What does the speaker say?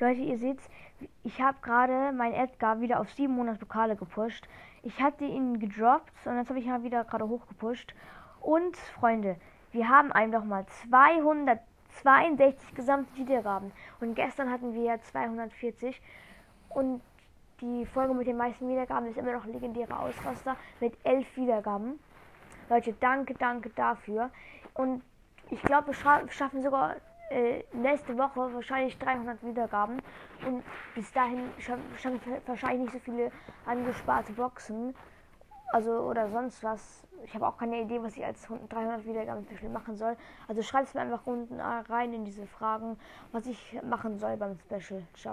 Leute, ihr seht, ich habe gerade mein Edgar wieder auf 700 Pokale gepusht. Ich hatte ihn gedroppt und jetzt habe ich ihn wieder gerade hochgepusht. Und Freunde, wir haben einfach mal 262 gesamte Wiedergaben. Und gestern hatten wir 240. Und die Folge mit den meisten Wiedergaben ist immer noch legendäre Ausraster mit 11 Wiedergaben. Leute, danke, danke dafür. Und ich glaube, wir schaffen sogar äh, nächste Woche wahrscheinlich 300 Wiedergaben. Und bis dahin wir wahrscheinlich nicht so viele angesparte Boxen. Also oder sonst was. Ich habe auch keine Idee, was ich als 300 Wiedergaben Special machen soll. Also schreibt es mir einfach unten rein in diese Fragen, was ich machen soll beim Special. Ciao.